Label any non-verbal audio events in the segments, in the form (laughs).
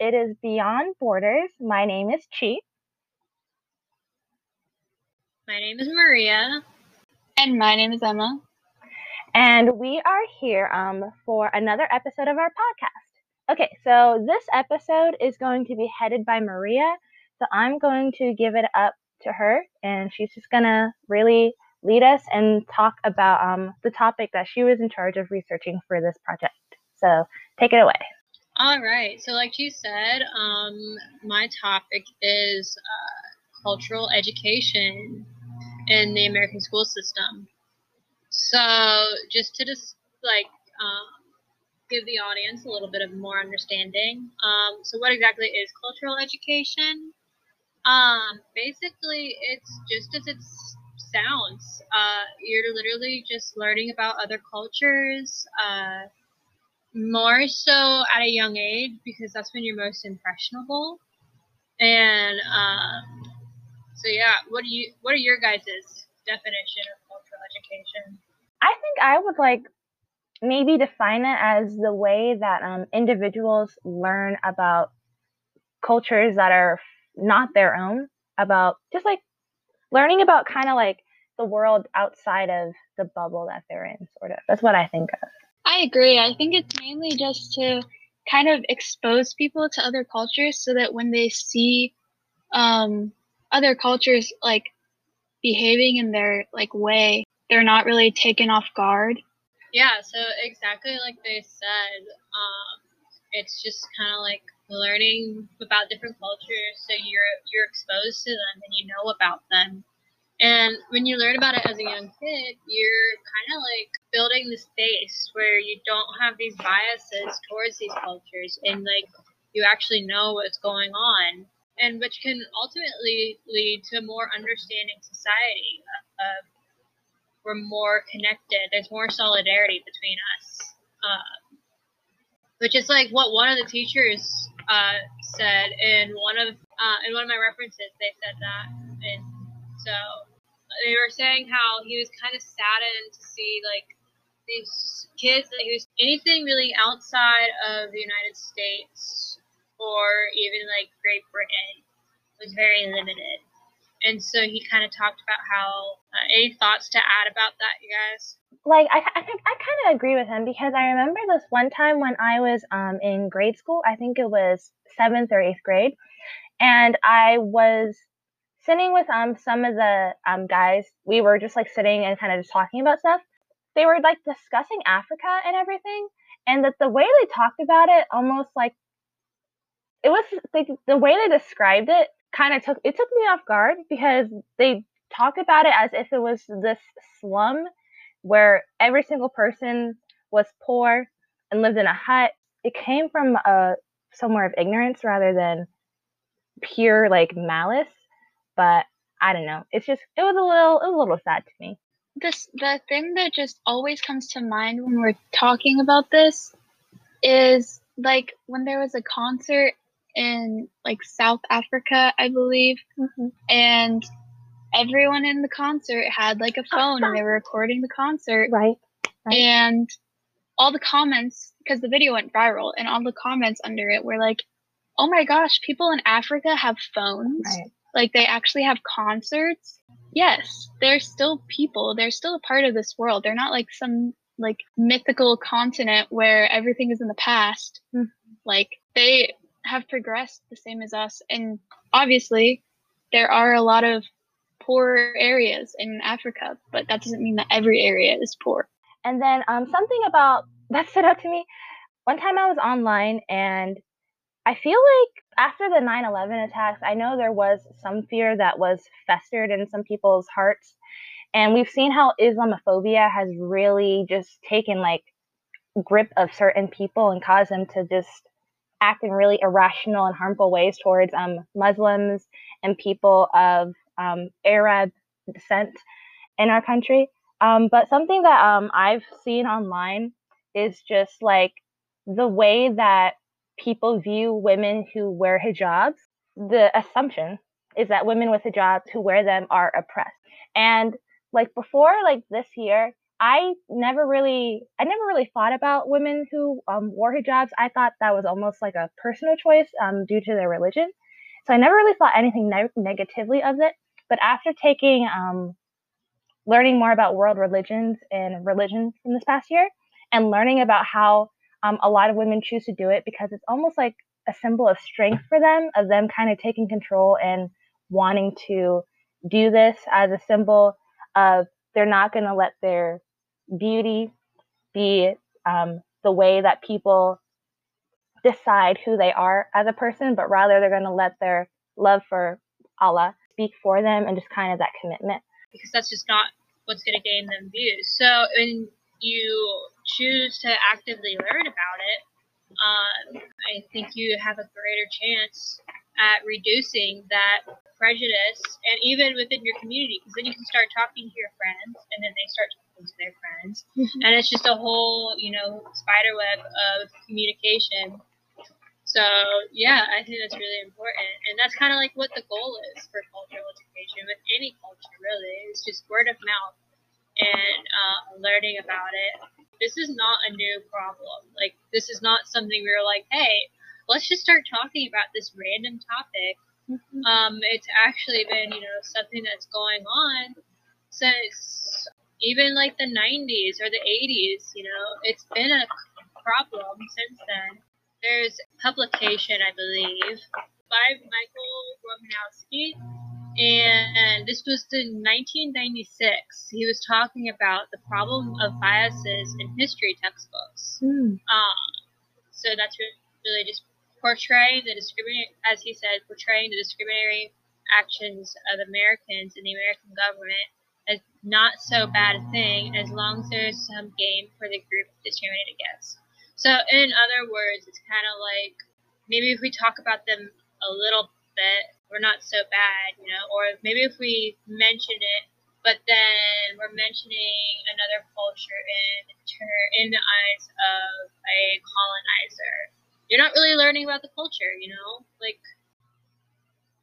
It is Beyond Borders. My name is Chi. My name is Maria. And my name is Emma. And we are here um, for another episode of our podcast. Okay, so this episode is going to be headed by Maria. So I'm going to give it up to her, and she's just going to really lead us and talk about um, the topic that she was in charge of researching for this project. So take it away. All right. So, like you said, um, my topic is uh, cultural education in the American school system. So, just to just like um, give the audience a little bit of more understanding. Um, so, what exactly is cultural education? Um, basically, it's just as it sounds. Uh, you're literally just learning about other cultures. Uh, more so at a young age because that's when you're most impressionable. And um, so, yeah, what do you what are your guys' definition of cultural education? I think I would like maybe define it as the way that um, individuals learn about cultures that are not their own, about just like learning about kind of like the world outside of the bubble that they're in, sort of. That's what I think of. I agree. I think it's mainly just to kind of expose people to other cultures so that when they see um, other cultures like behaving in their like way, they're not really taken off guard. Yeah, so exactly like they said, um, it's just kind of like learning about different cultures so you're you're exposed to them and you know about them and when you learn about it as a young kid, you're kind of like building this base where you don't have these biases towards these cultures and like you actually know what's going on and which can ultimately lead to a more understanding society. Uh, we're more connected. There's more solidarity between us. Uh, which is like what one of the teachers uh, said in one of uh, in one of my references. They said that, and so they were saying how he was kind of saddened to see like these kids he was anything really outside of the United States or even like Great Britain was very limited. And so he kind of talked about how uh, any thoughts to add about that, you guys? Like I, I think I kind of agree with him because I remember this one time when I was um, in grade school. I think it was seventh or eighth grade, and I was sitting with um some of the um guys, we were just like sitting and kind of just talking about stuff. They were like discussing Africa and everything, and that the way they talked about it almost like it was like the way they described it kind of took it took me off guard because they talked about it as if it was this slum where every single person was poor and lived in a hut. It came from a uh, somewhere of ignorance rather than pure like malice but I don't know. It's just it was a little it was a little sad to me. This the thing that just always comes to mind when we're talking about this is like when there was a concert in like South Africa, I believe, mm-hmm. and everyone in the concert had like a phone and they were recording the concert. Right. right. And all the comments because the video went viral and all the comments under it were like, "Oh my gosh, people in Africa have phones." Right like they actually have concerts. Yes they're still people. They're still a part of this world. They're not like some like mythical continent where everything is in the past. Mm-hmm. like they have progressed the same as us. And obviously there are a lot of poor areas in africa but that doesn't mean that every area is poor. And then um, something about (laughs) that stood out to me. One time i was online and I feel like after the 9 11 attacks, I know there was some fear that was festered in some people's hearts. And we've seen how Islamophobia has really just taken like grip of certain people and caused them to just act in really irrational and harmful ways towards um, Muslims and people of um, Arab descent in our country. Um, but something that um, I've seen online is just like the way that people view women who wear hijabs, the assumption is that women with hijabs who wear them are oppressed. And like before, like this year, I never really, I never really thought about women who um, wore hijabs. I thought that was almost like a personal choice um, due to their religion. So I never really thought anything ne- negatively of it. But after taking, um, learning more about world religions and religion from this past year, and learning about how um, a lot of women choose to do it because it's almost like a symbol of strength for them, of them kind of taking control and wanting to do this as a symbol of they're not going to let their beauty be um, the way that people decide who they are as a person, but rather they're going to let their love for Allah speak for them and just kind of that commitment. Because that's just not what's going to gain them views. So when you choose to actively learn about it, um, I think you have a greater chance at reducing that prejudice and even within your community because then you can start talking to your friends and then they start talking to their friends. Mm-hmm. and it's just a whole you know spider web of communication. So yeah i think that's really important. And that's kind of like what the goal is for cultural education with any culture really. It's just word of mouth and uh, learning about it this is not a new problem like this is not something we were like hey let's just start talking about this random topic. Mm-hmm. Um, it's actually been, you know, something that's going on since even like the 90s or the 80s, you know, it's been a problem since then. There's publication, I believe, by Michael Romanowski, and this was in 1996. He was talking about the problem of biases in history textbooks. Mm. Um, so that's really just portraying the discriminatory, as he said, portraying the discriminatory actions of Americans and the American government as not so bad a thing as long as there's some gain for the group discriminated against. So, in other words, it's kind of like maybe if we talk about them a little bit, we're not so bad, you know, or maybe if we mention it, but then we're mentioning another culture in in the eyes of a colonizer you're not really learning about the culture, you know? Like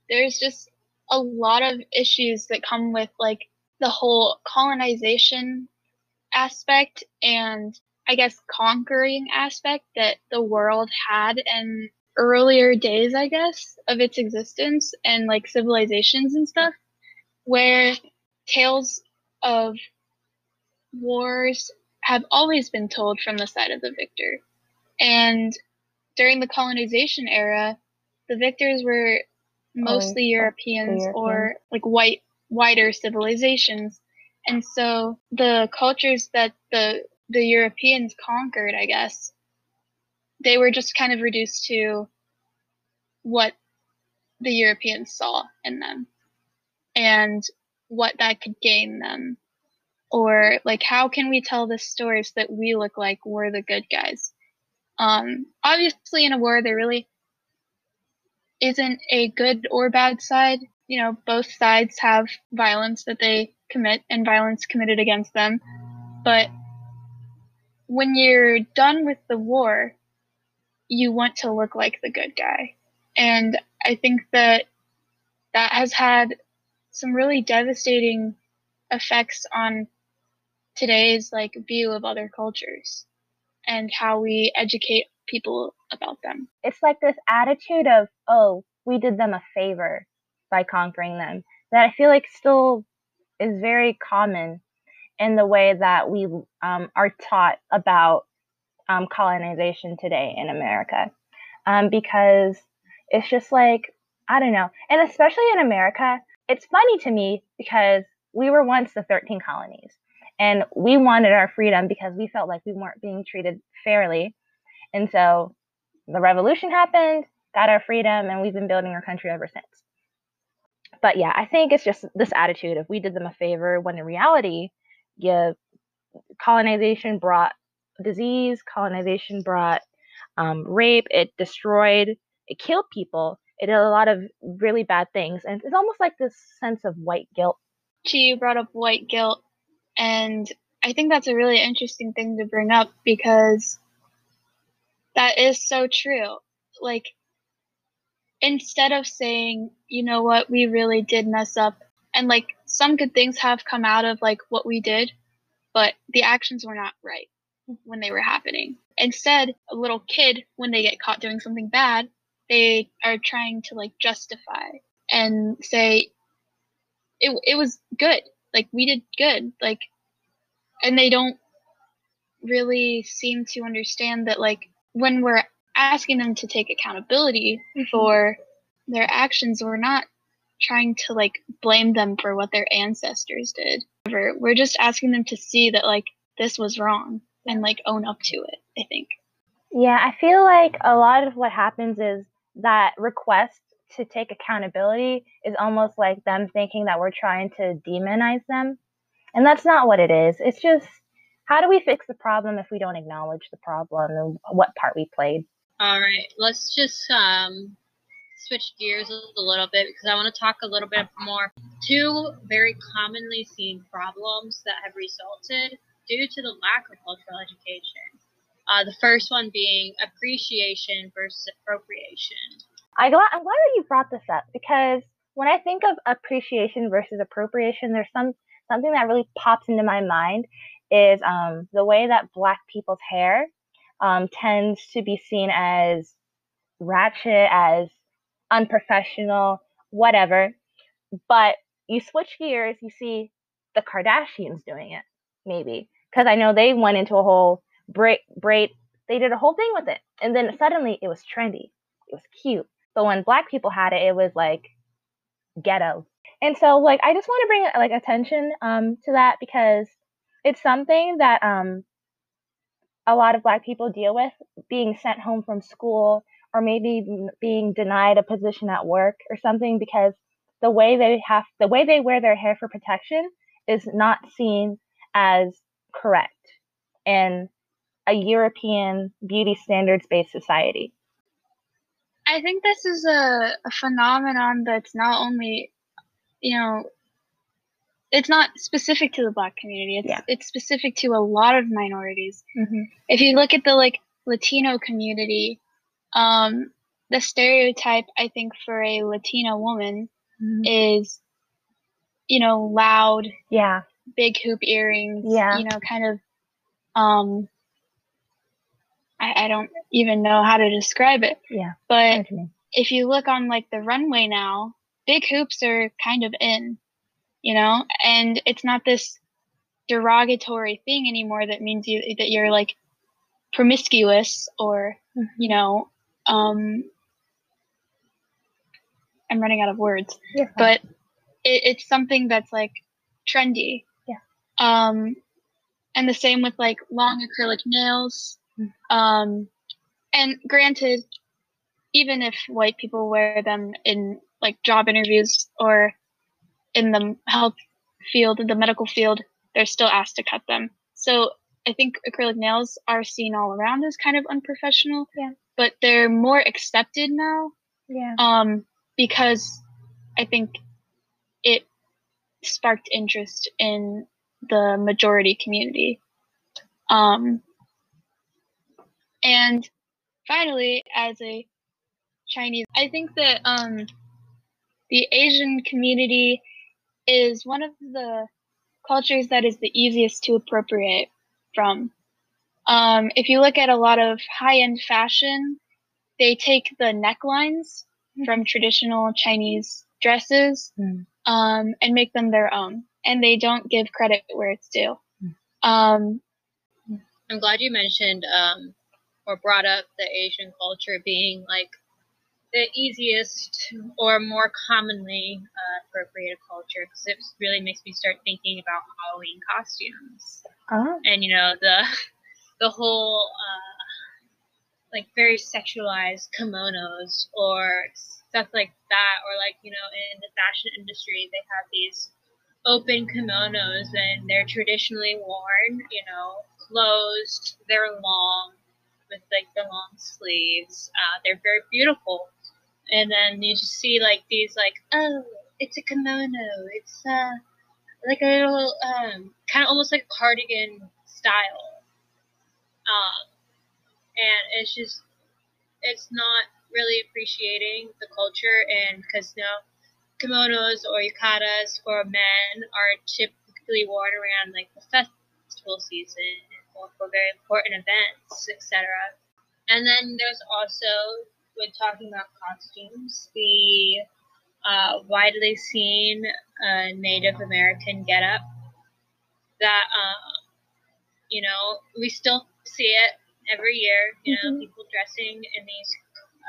there's just a lot of issues that come with like the whole colonization aspect and I guess conquering aspect that the world had in earlier days, I guess, of its existence and like civilizations and stuff, where tales of wars have always been told from the side of the victor. And during the colonization era, the victors were mostly oh, Europeans European. or like white whiter civilizations. And so the cultures that the the Europeans conquered, I guess, they were just kind of reduced to what the Europeans saw in them and what that could gain them. Or like how can we tell the stories that we look like we're the good guys? Um, obviously, in a war, there really isn't a good or bad side. You know, both sides have violence that they commit and violence committed against them. But when you're done with the war, you want to look like the good guy. And I think that that has had some really devastating effects on today's like view of other cultures and how we educate people about them. It's like this attitude of, oh, we did them a favor by conquering them that I feel like still is very common in the way that we um, are taught about um, colonization today in America. Um, because it's just like, I don't know. And especially in America, it's funny to me because we were once the 13 colonies. And we wanted our freedom because we felt like we weren't being treated fairly. And so the revolution happened, got our freedom, and we've been building our country ever since. But yeah, I think it's just this attitude of we did them a favor when in reality, yeah, colonization brought disease, colonization brought um, rape, it destroyed, it killed people, it did a lot of really bad things. And it's almost like this sense of white guilt. She brought up white guilt and I think that's a really interesting thing to bring up because that is so true. Like, instead of saying, you know what, we really did mess up, and like some good things have come out of like what we did, but the actions were not right when they were happening. Instead, a little kid, when they get caught doing something bad, they are trying to like justify and say it it was good. Like we did good. Like and they don't really seem to understand that like when we're asking them to take accountability mm-hmm. for their actions, we're not trying to like blame them for what their ancestors did. We're just asking them to see that like this was wrong and like own up to it, I think. Yeah, I feel like a lot of what happens is that request to take accountability is almost like them thinking that we're trying to demonize them. And that's not what it is. It's just how do we fix the problem if we don't acknowledge the problem and what part we played? All right, let's just um, switch gears a little bit because I want to talk a little bit more. Two very commonly seen problems that have resulted due to the lack of cultural education. Uh, the first one being appreciation versus appropriation. I I'm glad that you brought this up because when I think of appreciation versus appropriation, there's some something that really pops into my mind is um, the way that Black people's hair um, tends to be seen as ratchet, as unprofessional, whatever. But you switch gears, you see the Kardashians doing it, maybe because I know they went into a whole braid, braid. They did a whole thing with it, and then suddenly it was trendy. It was cute. But when black people had it, it was like ghetto. And so, like, I just want to bring like attention um, to that because it's something that um, a lot of black people deal with, being sent home from school or maybe being denied a position at work or something because the way they have the way they wear their hair for protection is not seen as correct in a European beauty standards based society? I think this is a, a phenomenon that's not only, you know, it's not specific to the black community. It's yeah. it's specific to a lot of minorities. Mm-hmm. If you look at the like Latino community, um, the stereotype I think for a Latina woman mm-hmm. is, you know, loud, yeah, big hoop earrings. Yeah. You know, kind of um I, I don't even know how to describe it. Yeah. But if you look on like the runway now, big hoops are kind of in, you know, and it's not this derogatory thing anymore that means you that you're like promiscuous or mm-hmm. you know um i'm running out of words but it, it's something that's like trendy um, and the same with like long acrylic nails. Um, and granted, even if white people wear them in like job interviews or in the health field, the medical field, they're still asked to cut them. So I think acrylic nails are seen all around as kind of unprofessional. Yeah. But they're more accepted now. Yeah. Um, because I think it sparked interest in the majority community. Um, and finally, as a Chinese, I think that um, the Asian community is one of the cultures that is the easiest to appropriate from. Um, if you look at a lot of high end fashion, they take the necklines from traditional Chinese dresses mm. um, and make them their own and they don't give credit where it's due. Um, I'm glad you mentioned um, or brought up the Asian culture being like the easiest or more commonly uh, appropriated culture because it really makes me start thinking about Halloween costumes oh. and you know the (laughs) the whole uh, like very sexualized kimonos or stuff like that or like you know in the fashion industry they have these open kimonos and they're traditionally worn, you know, closed, they're long with like the long sleeves. Uh, they're very beautiful. And then you just see like these like, oh, it's a kimono. It's uh like a little um kind of almost like a cardigan style. Um and it's just it's not really appreciating the culture and because know kimonos or yukatas for men are typically worn around like the festival season or for very important events, etc. And then there's also when talking about costumes, the uh, widely seen uh, Native American getup that uh, you know we still see it every year. You know, mm-hmm. people dressing in these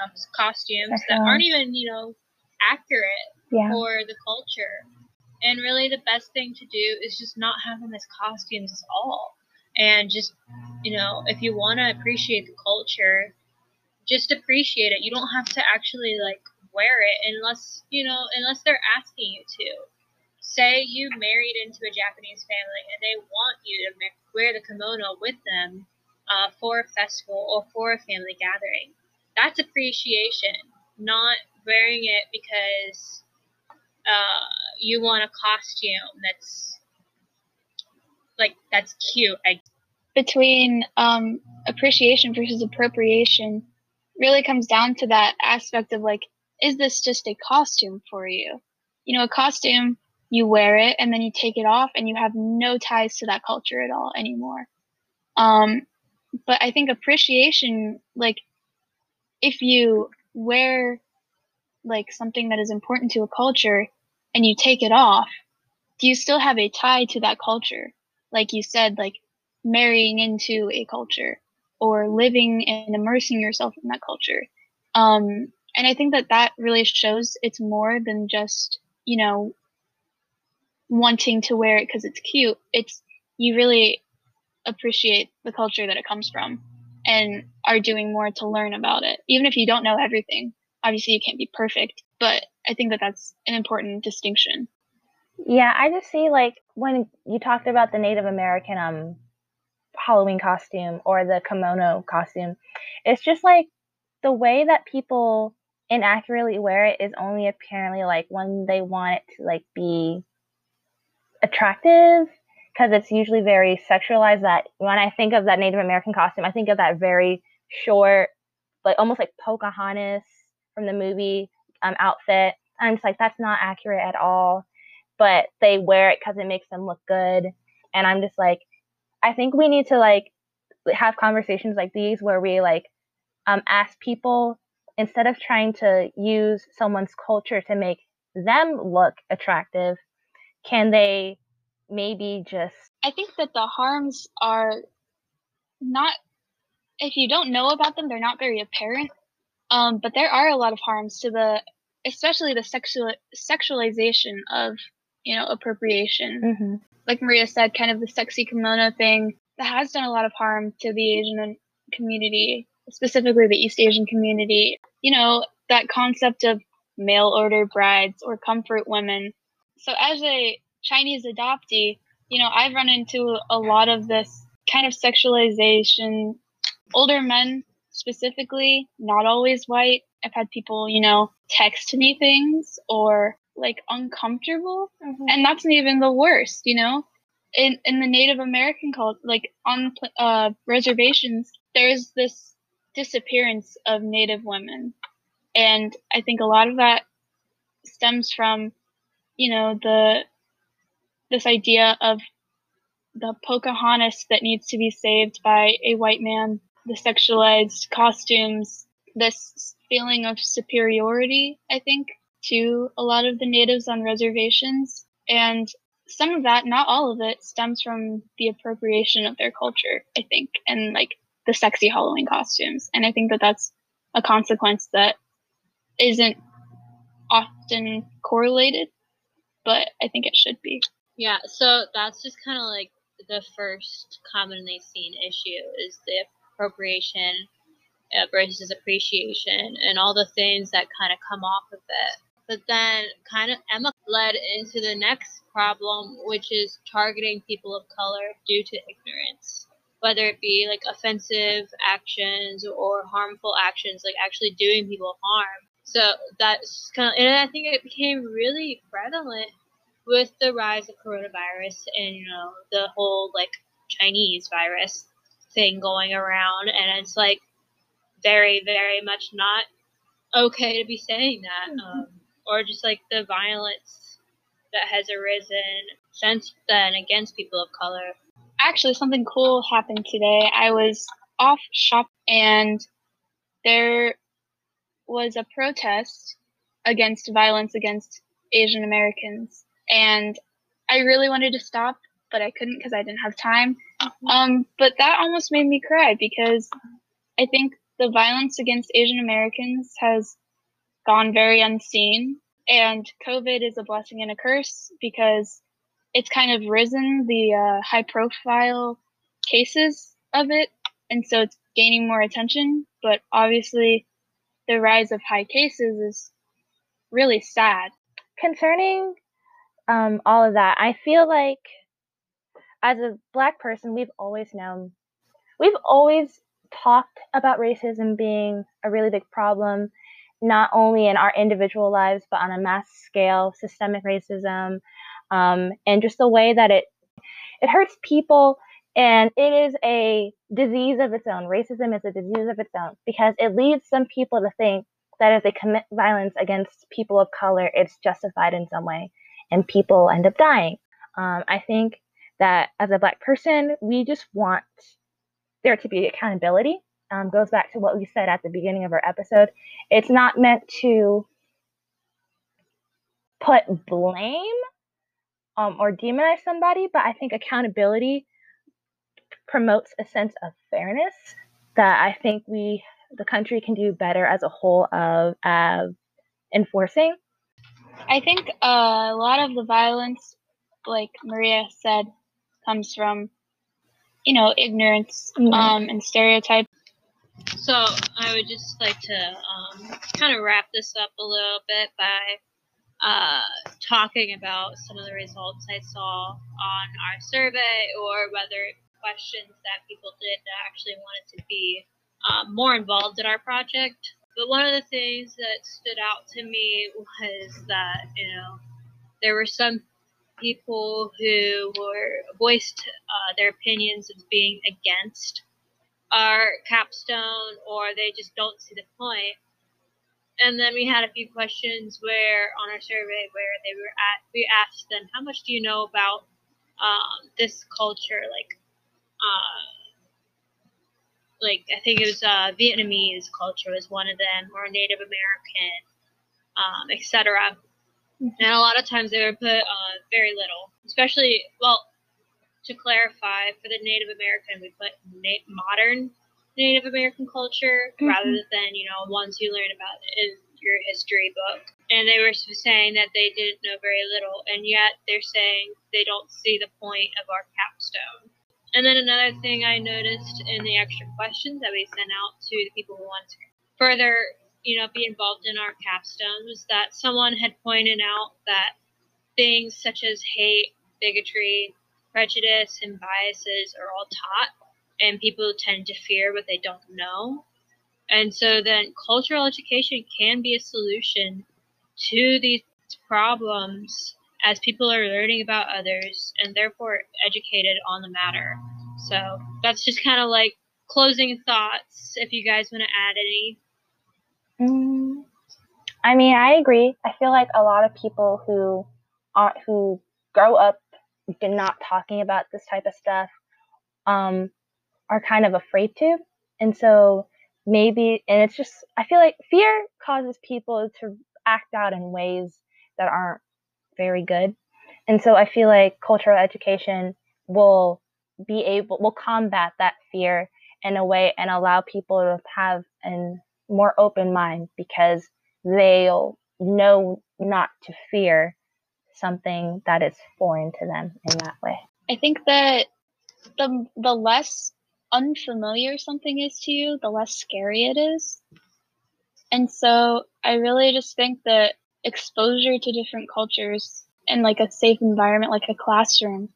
um, costumes that aren't even you know accurate yeah. for the culture. And really, the best thing to do is just not have them as costumes at all. And just, you know, if you want to appreciate the culture, just appreciate it. You don't have to actually like wear it unless you know unless they're asking you to. Say you married into a Japanese family and they want you to wear the kimono with them uh, for a festival or for a family gathering. That's appreciation, not wearing it because uh, you want a costume that's like that's cute. I between um, appreciation versus appropriation really comes down to that aspect of like, is this just a costume for you? You know, a costume, you wear it and then you take it off and you have no ties to that culture at all anymore. Um, but I think appreciation, like, if you wear like something that is important to a culture and you take it off, do you still have a tie to that culture? Like you said, like marrying into a culture or living and immersing yourself in that culture. Um, and I think that that really shows it's more than just, you know, wanting to wear it because it's cute. It's you really appreciate the culture that it comes from and are doing more to learn about it. Even if you don't know everything, obviously you can't be perfect, but I think that that's an important distinction. Yeah, I just see like when you talked about the Native American um Halloween costume or the kimono costume. It's just like the way that people inaccurately wear it is only apparently like when they want it to like be attractive because it's usually very sexualized that when I think of that Native American costume, I think of that very short, like almost like Pocahontas from the movie um, outfit. I'm just like, that's not accurate at all. But they wear it because it makes them look good. And I'm just like, I think we need to like have conversations like these where we like um, ask people instead of trying to use someone's culture to make them look attractive, can they maybe just? I think that the harms are not, if you don't know about them, they're not very apparent. Um, but there are a lot of harms to the, especially the sexual sexualization of, you know, appropriation. Mm-hmm like Maria said, kind of the sexy kimono thing that has done a lot of harm to the Asian community, specifically the East Asian community. You know, that concept of mail order brides or comfort women. So, as a Chinese adoptee, you know, I've run into a lot of this kind of sexualization. Older men, specifically, not always white. I've had people, you know, text me things or like uncomfortable mm-hmm. and that's even the worst you know in in the native american culture like on uh, reservations there's this disappearance of native women and i think a lot of that stems from you know the this idea of the pocahontas that needs to be saved by a white man the sexualized costumes this feeling of superiority i think to a lot of the natives on reservations. And some of that, not all of it, stems from the appropriation of their culture, I think, and like the sexy Halloween costumes. And I think that that's a consequence that isn't often correlated, but I think it should be. Yeah, so that's just kind of like the first commonly seen issue is the appropriation uh, versus appreciation and all the things that kind of come off of it. But then kind of Emma led into the next problem, which is targeting people of color due to ignorance. Whether it be like offensive actions or harmful actions, like actually doing people harm. So that's kind of, and I think it became really prevalent with the rise of coronavirus and, you know, the whole like Chinese virus thing going around. And it's like very, very much not okay to be saying that. Mm-hmm. Um, or just like the violence that has arisen since then against people of color. actually, something cool happened today. I was off shop and there was a protest against violence against Asian Americans. And I really wanted to stop, but I couldn't because I didn't have time. Mm-hmm. Um, but that almost made me cry because I think the violence against Asian Americans has gone very unseen. And COVID is a blessing and a curse because it's kind of risen the uh, high profile cases of it. And so it's gaining more attention. But obviously, the rise of high cases is really sad. Concerning um, all of that, I feel like as a black person, we've always known, we've always talked about racism being a really big problem, not only in our individual lives, but on a mass scale, systemic racism, um, and just the way that it it hurts people and it is a disease of its own. Racism is a disease of its own because it leads some people to think that if they commit violence against people of color, it's justified in some way, and people end up dying. Um, I think that as a black person, we just want there to be accountability. Um, goes back to what we said at the beginning of our episode. It's not meant to put blame um, or demonize somebody, but I think accountability promotes a sense of fairness that I think we, the country, can do better as a whole of uh, enforcing. I think a lot of the violence, like Maria said, comes from, you know, ignorance mm-hmm. um, and stereotype. So I would just like to um, kind of wrap this up a little bit by uh, talking about some of the results I saw on our survey or whether questions that people did that actually wanted to be um, more involved in our project. But one of the things that stood out to me was that, you know, there were some people who were voiced uh, their opinions of being against our capstone or they just don't see the point. point and then we had a few questions where on our survey where they were at we asked them how much do you know about um, this culture like uh, like I think it was uh, Vietnamese culture was one of them or Native American um, etc mm-hmm. and a lot of times they would put uh, very little especially well to clarify for the Native American we put na- modern Native American culture mm-hmm. rather than, you know, ones you learn about in your history book. And they were saying that they didn't know very little, and yet they're saying they don't see the point of our capstone. And then another thing I noticed in the extra questions that we sent out to the people who wanted to further, you know, be involved in our capstone was that someone had pointed out that things such as hate, bigotry, prejudice, and biases are all taught and people tend to fear what they don't know. And so then cultural education can be a solution to these problems as people are learning about others and therefore educated on the matter. So that's just kind of like closing thoughts if you guys want to add any. Mm, I mean, I agree. I feel like a lot of people who are who grow up not talking about this type of stuff um, are kind of afraid to. And so maybe, and it's just, I feel like fear causes people to act out in ways that aren't very good. And so I feel like cultural education will be able, will combat that fear in a way and allow people to have a more open mind because they'll know not to fear something that is foreign to them in that way. I think that the the less unfamiliar something is to you, the less scary it is. And so I really just think that exposure to different cultures in like a safe environment like a classroom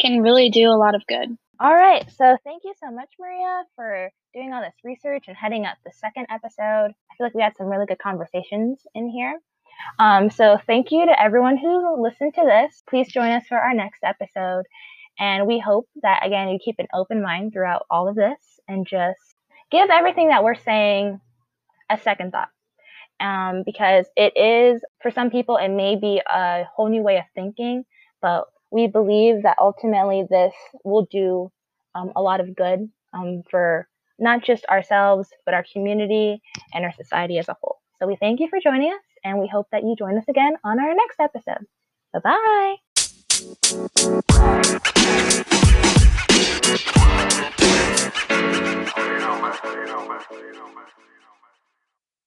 can really do a lot of good. All right. So thank you so much, Maria, for doing all this research and heading up the second episode. I feel like we had some really good conversations in here. Um, so thank you to everyone who listened to this. Please join us for our next episode. And we hope that, again, you keep an open mind throughout all of this and just give everything that we're saying a second thought. Um, because it is, for some people, it may be a whole new way of thinking, but we believe that ultimately this will do um, a lot of good um, for not just ourselves, but our community and our society as a whole. So we thank you for joining us, and we hope that you join us again on our next episode. Bye bye.